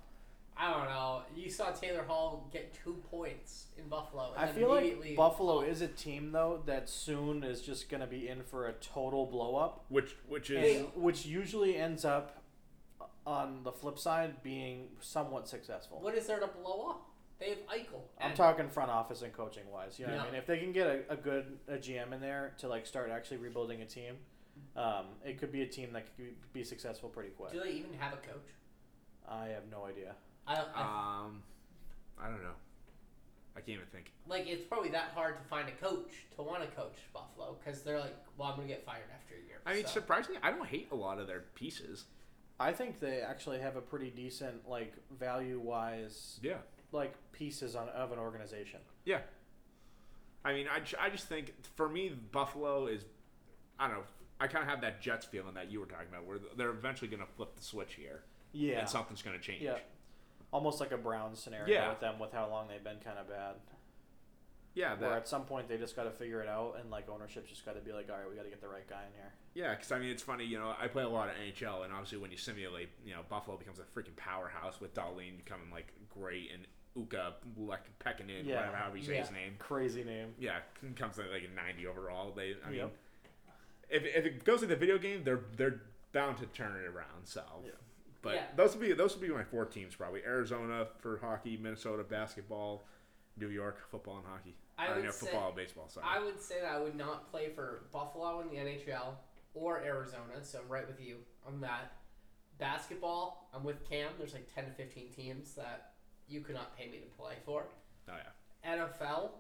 I don't know. You saw Taylor Hall get two points in Buffalo. And I feel like Buffalo is a team though that soon is just going to be in for a total blow up, Which which is and, which usually ends up on the flip side being somewhat successful. What is there to blow up? They have Eichel. I'm talking front office and coaching wise. You know what I mean? If they can get a, a good a GM in there to like start actually rebuilding a team, um, it could be a team that could be successful pretty quick. Do they even have a coach? I have no idea. I, I um, I don't know. I can't even think. like it's probably that hard to find a coach to want to coach Buffalo because they're like, well, I'm gonna get fired after a year. I mean, so. surprisingly, I don't hate a lot of their pieces. I think they actually have a pretty decent like value wise Yeah. like pieces on of an organization. Yeah. I mean, I, I just think for me, Buffalo is, I don't know. I kind of have that Jets feeling that you were talking about, where they're eventually going to flip the switch here, Yeah. and something's going to change. Yeah. Almost like a Browns scenario Yeah. with them with how long they've been kind of bad. Yeah, Where at some point they just got to figure it out and like ownership's just got to be like, all right, we got to get the right guy in here. yeah. Because I mean, it's funny. You know, I play a lot of NHL, and obviously, when you simulate, you know, Buffalo becomes a freaking powerhouse with Dahlin becoming like great, and Uka Lek- Pekkanen, Yeah. whatever however you say his name. Crazy name. Yeah, comes to like a 90 overall. They, I mean, Yep. if, if it goes like the video game, they're they're bound to turn it around. So, Yeah. But Yeah. those would be those would be my four teams probably: Arizona for hockey, Minnesota basketball, New York football and hockey. I Or, would no, say- football and baseball. Sorry. I would say that I would not play for Buffalo in the NHL or Arizona, so I'm right with you on that. Basketball, I'm with Cam. There's like 10 to 15 teams that you could not pay me to play for. oh yeah. NFL,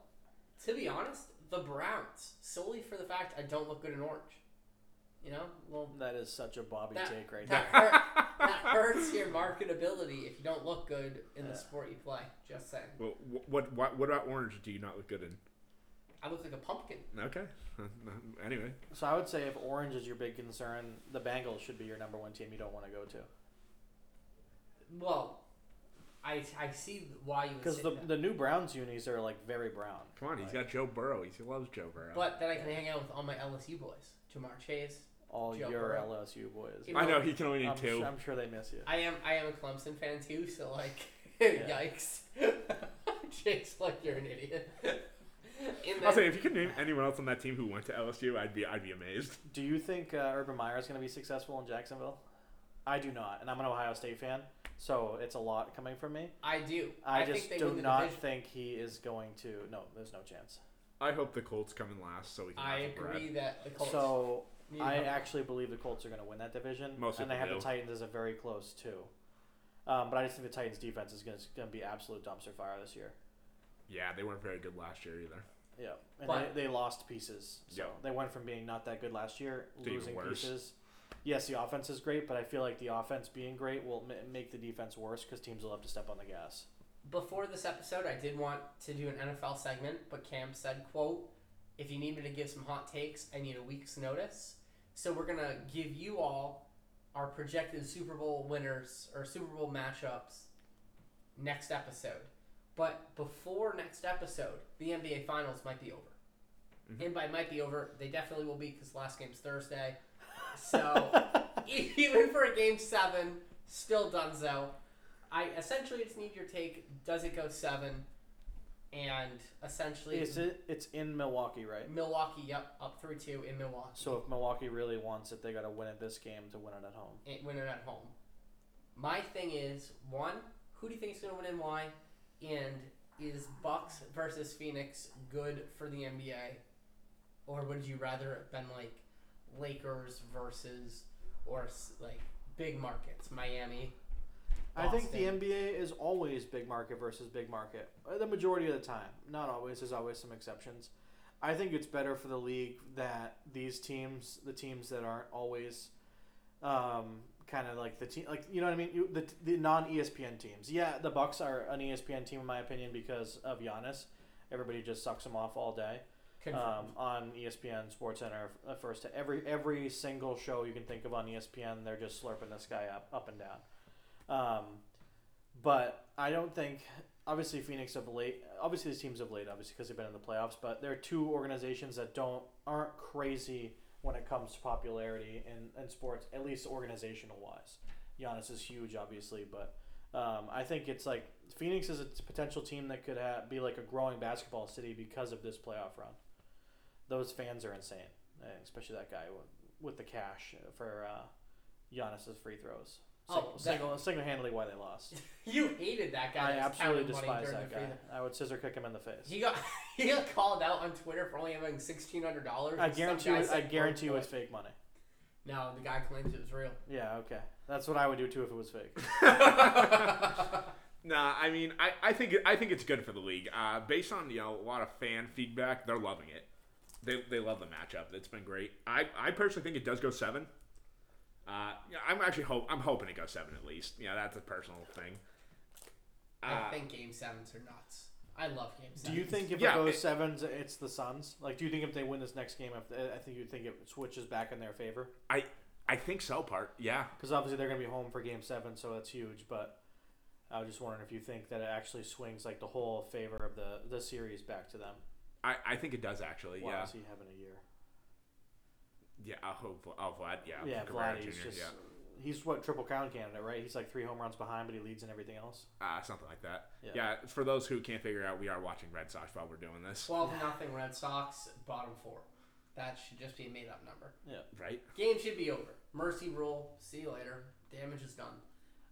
to be honest, the Browns, solely for the fact I don't look good in orange. You know, well, That is such a Bobby That- take right that, there. hurt, that hurts your marketability if you don't look good in the sport you play. Just saying. Well, what what what about orange? Do you not look good in? I look like a pumpkin. Okay. anyway, So I would say if orange is your big concern, the Bengals should be your number one team you don't want to go to. Well, I, I see why you Because the, that. the new Browns unis are like very brown. come on. he's got Joe Burrow. He loves Joe Burrow. But then I can hang out with all my LSU boys. Ja'Marr Chase. All Joe your Burrow. LSU boys. You I know he can only need I'm, two. su- I'm sure they miss you. I am I am a Clemson fan too, so like yikes. Chase like you're an idiot. And I'll then, say if you could name anyone else on that team who went to LSU, I'd be I'd be amazed. Do you think uh, Urban Meyer is going to be successful in Jacksonville? I do not, and I'm an Ohio State fan, so it's a lot coming from me. I do. I, I, just think they do win the not division. think he is going to. No, there's no chance. I hope the Colts come in last so we can. I have the bread. agree that the Colts. So need I come- actually believe the Colts are going to win that division, Most and I people have the. Titans as a very close two. Um, but I just think the Titans' defense is going to be absolute dumpster fire this year. Yeah, they weren't very good last year either. Yeah, and But- they, they lost pieces. So Yeah. they went from being not that good last year, To even losing worse. pieces. Yes, the offense is great, but I feel like the offense being great will ma- make the defense worse because teams will have to step on the gas. Before this episode, I did want to do an NFL segment, but Cam said, "quote If you need me to give some hot takes, I need a week's notice." So we're gonna give you all our projected Super Bowl winners or Super Bowl matchups next episode. But before next episode, the NBA Finals might be over. Mhm. And by might be over, they definitely will be because last game's Thursday. So even for a game seven, still Dunzo. I essentially just need your take. Does it go seven? And essentially, Is it? It's in Milwaukee, right? Milwaukee, yep, up three two in Milwaukee. So if Milwaukee really wants it, they got to win it this game to win it at home. it at home. My thing is one, who do you think is going to win and why? And is Bucks versus Phoenix good for the NBA, or would you rather have been like Lakers versus or s- like big markets, Miami? I think the NBA is always big market versus big market. Uh, The majority of the time. Not always. There's always some exceptions. I think it's better for the league that these teams, the teams that aren't always um, kind of like the team, like you know what I mean, you, the the non ESPN teams. Yeah, the Bucks are an ESPN team in my opinion because of Giannis. Everybody just sucks them off all day um, on ESPN Sports Center. uh, First, every every single show you can think of on ESPN, they're just slurping this guy up up and down. Um, but I don't think obviously Phoenix of late. Obviously, these teams of late, obviously because they've been in the playoffs. But there are two organizations that don't aren't crazy when it comes to popularity in, in sports, at least organizational wise. Giannis is huge, obviously, but um, I think it's like Phoenix is a potential team that could ha- be like a growing basketball city because of this playoff run. Those fans are insane, eh, especially that guy with, with the cash for uh, Giannis's free throws. Oh, Single, that- single, single-handedly why they lost. you hated that guy. I absolutely despise that guy. free- I would scissor kick him in the face. He got he got called out on Twitter for only having sixteen hundred dollars. I guarantee you, I guarantee you it's fake money. No, the guy claims it was real. Yeah, okay. That's what I would do too if it was fake. Nah, I mean, I, I think I think it's good for the league. Uh, based on you know a lot of fan feedback, they're loving it. They, they love the matchup. It's been great. I, I personally think it does go seven. Uh, yeah, I'm actually hope I'm hoping it goes seven at least. Yeah, that's a personal thing. I Uh, think game sevens are nuts. I love game sevens. Do sevens. you think if Yeah, it goes it- sevens, it's the Suns? Like, do you think if they win this next game, if I think you think it switches back in their favor? I I think so. Part yeah. Because obviously they're going to be home for Game Seven, so that's huge. But I was just wondering if you think that it actually swings like the whole favor of the the series back to them. I, I think it does actually. Why yeah. is he having a year? Yeah. I hope. Oh, Vlad. Yeah. Yeah, Cabrera Vladdy's Jr., just yeah. he's what triple crown candidate, right? He's like three home runs behind, but he leads in everything else. Uh, something like that. Yeah. Yeah. For those who can't figure out, we are watching Red Sox while we're doing this. Twelve nothing Red Sox, bottom four. That should just be a made up number. Yeah, right? Game should be over. Mercy rule. See you later. Damage is done.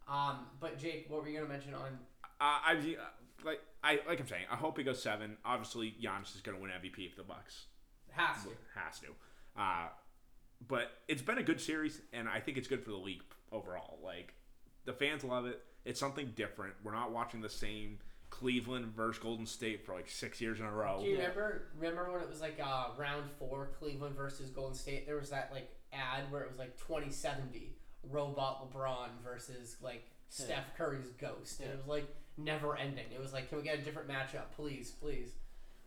Um, but Jake, what were you gonna mention on? Uh, I uh, like I like I'm saying. I hope he goes seven. Obviously, Giannis is going to win MVP if the Bucks Has to. has to. Uh, but it's been a good series, and I think it's good for the league overall. Like the fans love it. It's something different. We're not watching the same Cleveland versus Golden State for like six years in a row. Do you remember? Remember when it was like uh, round four, Cleveland versus Golden State? There was that like ad where it was like 2070 robot LeBron versus like Steph Curry's ghost, and it was like never ending. It was like, can we get a different matchup, please, please?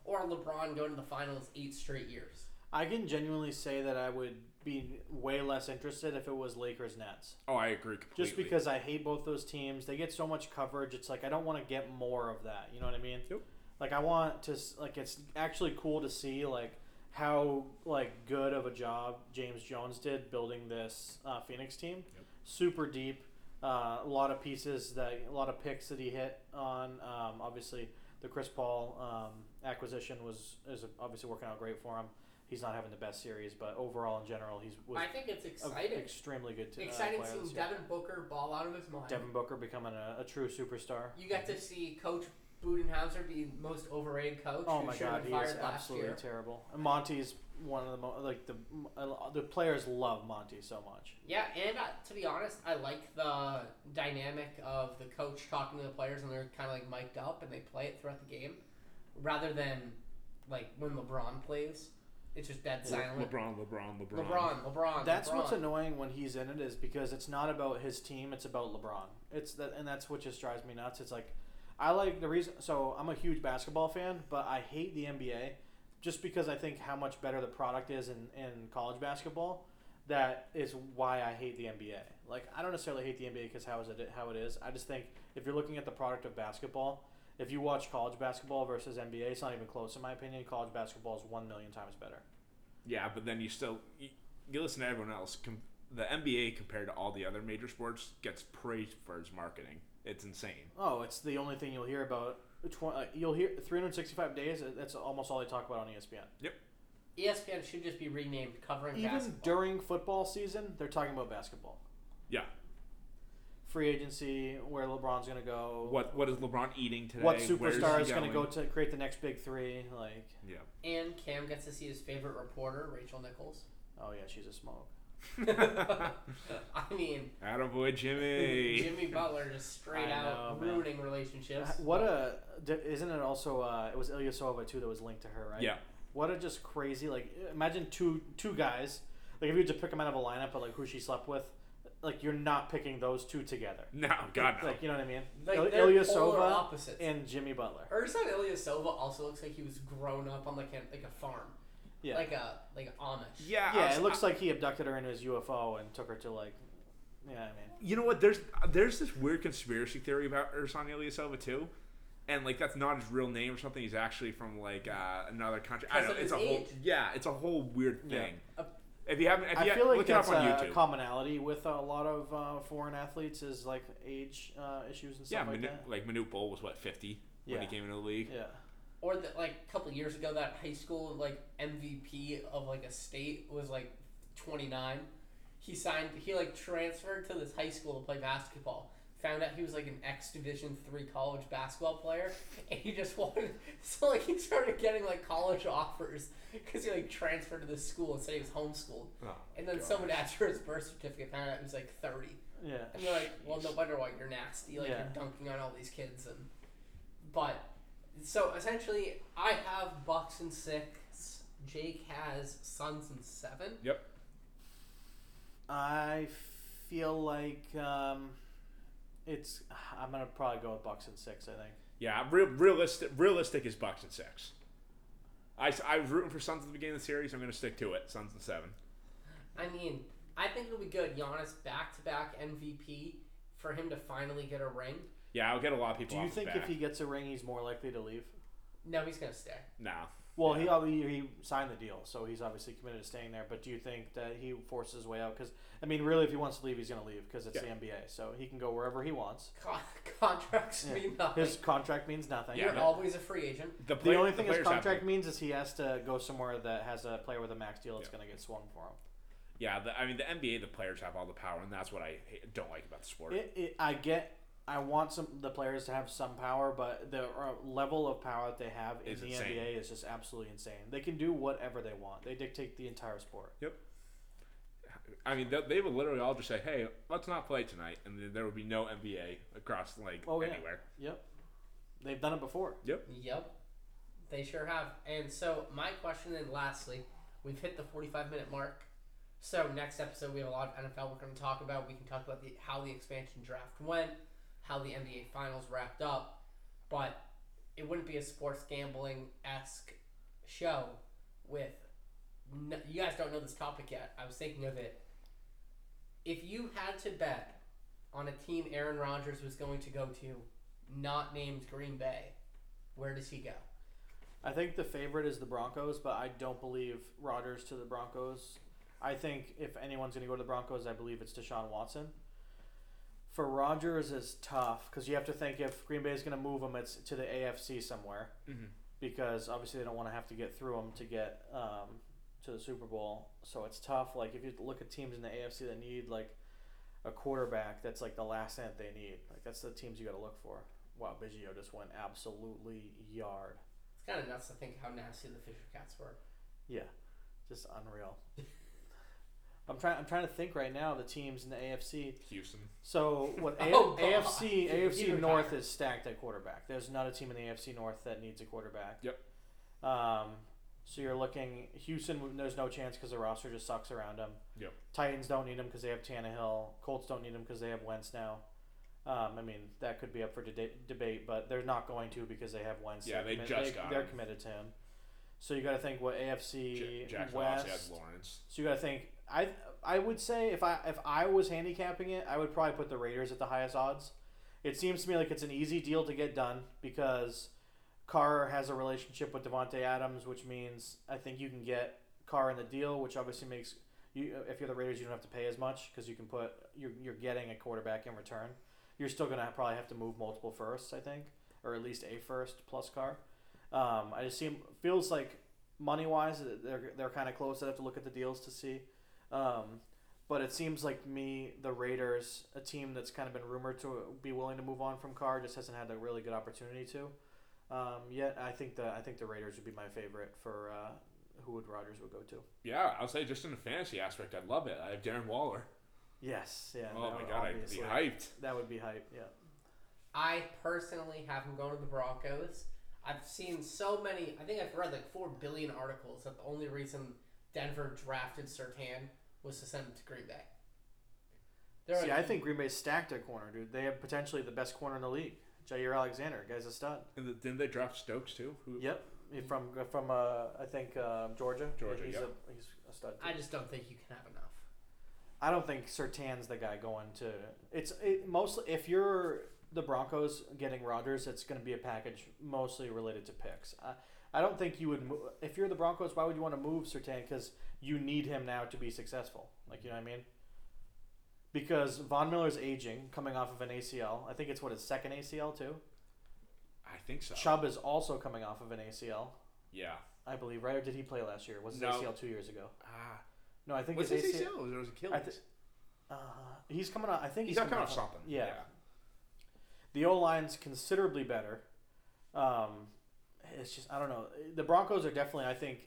Or LeBron going to the finals eight straight years. I can genuinely say that I would be way less interested if it was Lakers Nets. Oh, I agree completely. Just because I hate both those teams, they get so much coverage. It's like I don't want to get more of that. You know what I mean? Yep. Like I want to like it's actually cool to see like how like good of a job James Jones did building this uh, Phoenix team. Yep. Super deep, uh, a lot of pieces that a lot of picks that he hit on. Um, obviously, the Chris Paul um, acquisition was is obviously working out great for him. He's not having the best series, but overall in general, he's was I think it's exciting. extremely good. To, uh, exciting player seeing this year. Devin Booker ball out of his mind. Devin Booker becoming a, a true superstar. You get to see Coach Budenholzer be most overrated coach. Oh who my should have god, been he fired is last absolutely year. terrible. And Monty's one of the mo- like the uh, the players love Monty so much. Yeah, and uh, to be honest, I like the dynamic of the coach talking to the players and they're kind of like mic'd up and they play it throughout the game, rather than like when LeBron plays, it's just dead silent. LeBron, LeBron, LeBron. LeBron, LeBron. That's LeBron. what's annoying when he's in it is because it's not about his team, it's about LeBron. It's that and that's what just drives me nuts. It's like I like the reason so I'm a huge basketball fan, but I hate the NBA just because I think how much better the product is in, in college basketball. That is why I hate the NBA. Like I don't necessarily hate the NBA because how is it how it is. I just think if you're looking at the product of basketball, if you watch college basketball versus NBA, it's not even close in my opinion. College basketball is one million times better. Yeah, but then you still you, you listen to everyone else. Com- the NBA compared to all the other major sports gets praised for its marketing. It's insane. Oh, it's the only thing you'll hear about. Tw- uh, you'll hear 365 days. uh, That's almost all they talk about on ESPN. Yep. ESPN should just be renamed covering Even basketball. during football season, they're talking about basketball. Yeah. Free agency, where LeBron's going to go. What what is LeBron eating today? What superstar he is going to go to create the next big three? Like, Yeah. and Cam gets to see his favorite reporter, Rachel Nichols. oh yeah, she's a smoke. I mean, Attaboy Jimmy. Jimmy Butler just straight I out know, man. ruining relationships. What a isn't it also? Uh, it was Ilyasova too that was linked to her, right? Yeah. What a just crazy like. Imagine two two guys. Like if you were to pick them out of a lineup, but like who she slept with, like you're not picking those two together. No, God no. Like you know what I mean? Like, Il- they're polar opposites. and Jimmy Butler. Ersan Ilyasova also looks like he was grown up on like a like a farm, Yeah. like a like a Amish. yeah. I yeah, was- it looks like he abducted her in his UFO and took her to like. Yeah, I mean. You know what? There's there's this weird conspiracy theory about Ersan Ilyasova too, and like that's not his real name or something. He's actually from like uh, another country. I Because don't. of It's a his whole age. yeah. It's a whole weird Yeah. thing. If you haven't, if I you feel like look it up that's on a commonality with a lot of uh, foreign athletes is like age uh, issues and yeah, stuff like Manu- that. like Manute Bol was what fifty when he came into the league. Yeah. Or that like a couple years ago, that high school like MVP of like a state was like 29. He signed. He like transferred to this high school to play basketball. Found out he was like an X Division three college basketball player, and he just wanted. So like he started getting like college offers because he like transferred to this school and said he was homeschooled. Oh, And then God. someone asked for his birth certificate, found out he was like 30. Yeah. And you're like, well, no wonder why you're nasty. Like Yeah. you're dunking on all these kids, and but so essentially, I have Bucks and six. Jake has Suns and seven. Yep. I feel like um, it's. I'm gonna probably go with Bucks and six. I think. Yeah, real, realistic. Realistic is Bucks and six. I, I was rooting for Suns at the beginning of the series. I'm going to stick to it. Suns and seven. I mean, I think it'll be good. Giannis back to back MVP for him to finally get a ring. Yeah, I'll get a lot of people. Do you off think his if he gets a ring, he's more likely to leave? No, he's gonna stay. No. Well, he Yeah. obviously he signed the deal, so he's obviously committed to staying there. But do you think that he forces his way out? Because I mean, really, if he wants to leave, he's going to leave because it's Yeah. the NBA, so he can go wherever he wants. Con- contracts Yeah. mean nothing. His contract means nothing. You're Yeah, always a free agent. The, The play- only the thing his players have contract to- means is he has to go somewhere that has a player with a max deal that's Yeah. going to get swung for him. Yeah, the, I mean the NBA, the players have all the power, and that's what I hate, don't like about the sport. It, it, I get. I want some the players to have some power, but the uh, level of power that they have in Is the insane. NBA is just absolutely insane. They can do whatever they want. They dictate the entire sport. Yep. I mean, they, they would literally all just say, "Hey, let's not play tonight," and then there would be no NBA across like Oh, yeah. anywhere. Yep, they've done it before. Yep. Yep. They sure have. And so, my question, and lastly, we've hit the 45 minute mark. So, next episode, we have a lot of NFL we're going to talk about. We can talk about the how the expansion draft went, how the NBA Finals wrapped up. But it wouldn't be a sports gambling esque show with. No, you guys don't know this topic yet. I was thinking of it. If you had to bet on a team Aaron Rodgers was going to go to, not named Green Bay, where does he go? I think the favorite is the Broncos, but I don't believe Rodgers to the Broncos. I think if anyone's going to go to the Broncos, I believe it's Deshaun Watson. For Rodgers is tough because you have to think if Green Bay is going to move him, it's to the AFC somewhere Mhm. because obviously they don't want to have to get through him to get um, to the Super Bowl. So it's tough. Like if you look at teams in the AFC that need like a quarterback, that's like the last thing that they need. Like that's the teams you got to look for. Wow, Biggio just went absolutely yard. It's kind of nuts to think how nasty the Fisher Cats were. Yeah, just unreal. I'm trying. I'm trying to think right now the teams in the AFC. Houston. So what? A- Oh, God. AFC AFC North higher. is stacked at quarterback. There's not a team in the AFC North that needs a quarterback. Yep. Um, so you're looking Houston. There's no chance because the roster just sucks around them. Yep. Titans don't need him because they have Tannehill. Colts don't need him because they have Wentz now. Um, I mean that could be up for de- debate, but they're not going to because they have Wentz. Yeah, They're they commi- just they, got They're him. committed to him. So you got to think what AFC J- West. obviously has Lawrence. So you got to think. I I would say if I if I was handicapping it, I would probably put the Raiders at the highest odds. It seems to me like it's an easy deal to get done because Carr has a relationship with Davante Adams, which means I think you can get Carr in the deal, which obviously makes you if you're the Raiders, you don't have to pay as much because you can put you're you're getting a quarterback in return. You're still gonna probably have to move multiple firsts, I think, or at least a first plus Carr. Um, I just seem feels like money wise they're they're kind of close. I have to look at the deals to see. Um, but it seems like me, the Raiders, a team that's kind of been rumored to be willing to move on from Carr, just hasn't had a really good opportunity to. Um, yet I think the I think the Raiders would be my favorite for uh, who would Rodgers would go to. Yeah, I'll say just in the fantasy aspect, I'd love it. I have Darren Waller. Yes, yeah. oh that my would god, I'd be hyped. That would be hype. Yeah. I personally have him going to the Broncos. I've seen so many. I think I've read like four billion articles that the only reason Denver drafted Surtain was to send him to Green Bay. They're See, I think Green Bay's stacked at corner, dude. They have potentially the best corner in the league. Jaire Alexander, guy's a stud. And the, didn't they draft Stokes too? Who, Yep, from from uh, I think uh, Georgia. Georgia, he's yep. a he's a stud. Too. I just don't think you can have enough. I don't think Surtain's the guy going to. It's it, mostly if you're the Broncos getting Rodgers, it's going to be a package mostly related to picks. I, I don't think you would. Mo- if you're the Broncos, why would you want to move Surtain? Because you need him now to be successful. Like you know what I mean? Because Von Miller's aging, coming off of an ACL. I think it's what his second ACL too. I think so. Chubb is also coming off of an ACL, Yeah. I believe. Right? Or did he play last year? Was his No. ACL two years ago? Ah. No, I think What's his his ACL. ACL? Was it Achilles? I thi- Uh, he's coming on. I think he's he's, coming coming off something. Yeah. The O line's considerably better. Um, it's just I don't know. The Broncos are definitely I think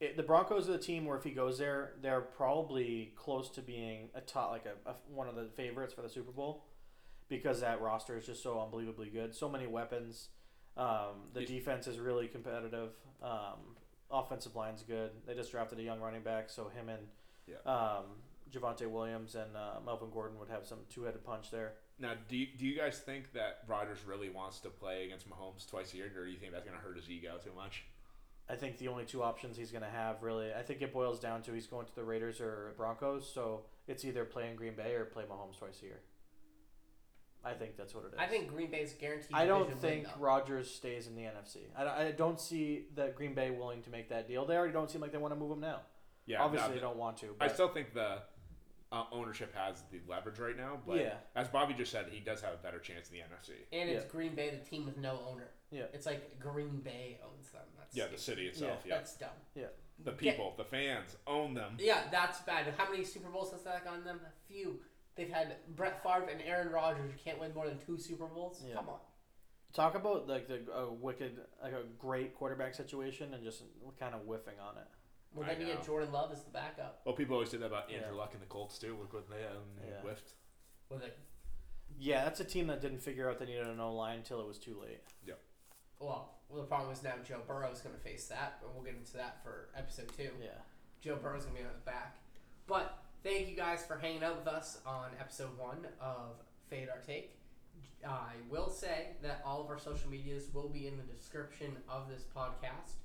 it, the Broncos are the team where if he goes there, they're probably close to being a top like a, a one of the favorites for the Super Bowl because that roster is just so unbelievably good. So many weapons. Um, the defense is really competitive. Um, offensive line's good. They just drafted a young running back, so him and Yeah. um, Javonte Williams and uh, Melvin Gordon would have some two-headed punch there. Now, do you, do you guys think that Rodgers really wants to play against Mahomes twice a year, or do you think that's going to hurt his ego too much? I think the only two options he's going to have really, I think it boils down to he's going to the Raiders or Broncos. So it's either play in Green Bay or play Mahomes twice a year. I think that's what it is. I think Green Bay's guaranteed. I don't think win. Rodgers stays in the NFC. I, I don't see that Green Bay willing to make that deal. They already don't seem like they want to move him now. Yeah, Obviously, no, they don't want to. I still think the uh, ownership has the leverage right now, but Yeah. as Bobby just said, he does have a better chance in the NFC. And it's Yeah. Green Bay, the team with no owner. Yeah. It's like Green Bay owns them. That's Yeah, the city itself. Yeah, That's dumb. Yeah, the people, the fans own them. Yeah, that's bad. How many Super Bowls has that gotten them? A few. They've had Brett Favre and Aaron Rodgers. You can't win more than two Super Bowls. Yeah. Come on. talk about like the uh, wicked, like a great quarterback situation, and just kind of whiffing on it. Well, I then you know. get Jordan Love as the backup Well, people always say that about Andrew Yeah. Luck and the Colts too. Look what they had and Yeah. whiffed. with a Yeah, that's a team that didn't figure out they needed an O line until it was too late. well. Well, the problem is now Joe Burrow is going to face that, and we'll get into that for episode two. Yeah. Joe Burrow's gonna be on his back. But thank you guys for hanging out with us on episode one of Fade Our Take. I will say that all of our social medias will be in the description of this podcast.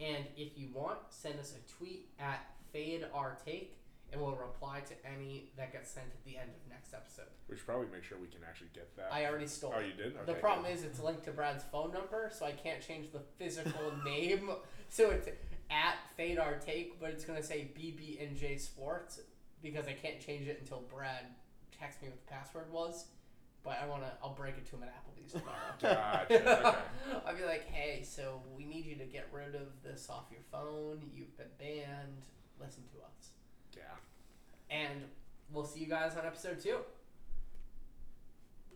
And if you want, send us a tweet at Fade Our Take, and we'll reply to any that gets sent at the end of next episode. We should probably make sure we can actually get that. I already stole oh, it. you did? The problem good. is it's linked to Brad's phone number, so I can't change the physical name. So it's at Fade Our Take, but it's gonna say BB&J Sports because I can't change it until Brad texts me what the password was. But I wanna, I'll break it to him at Applebee's tomorrow. Gotcha. Okay. I'll be like, hey, so we need you to get rid of this off your phone. You've been banned. Listen to us, Yeah. and we'll see you guys on episode two.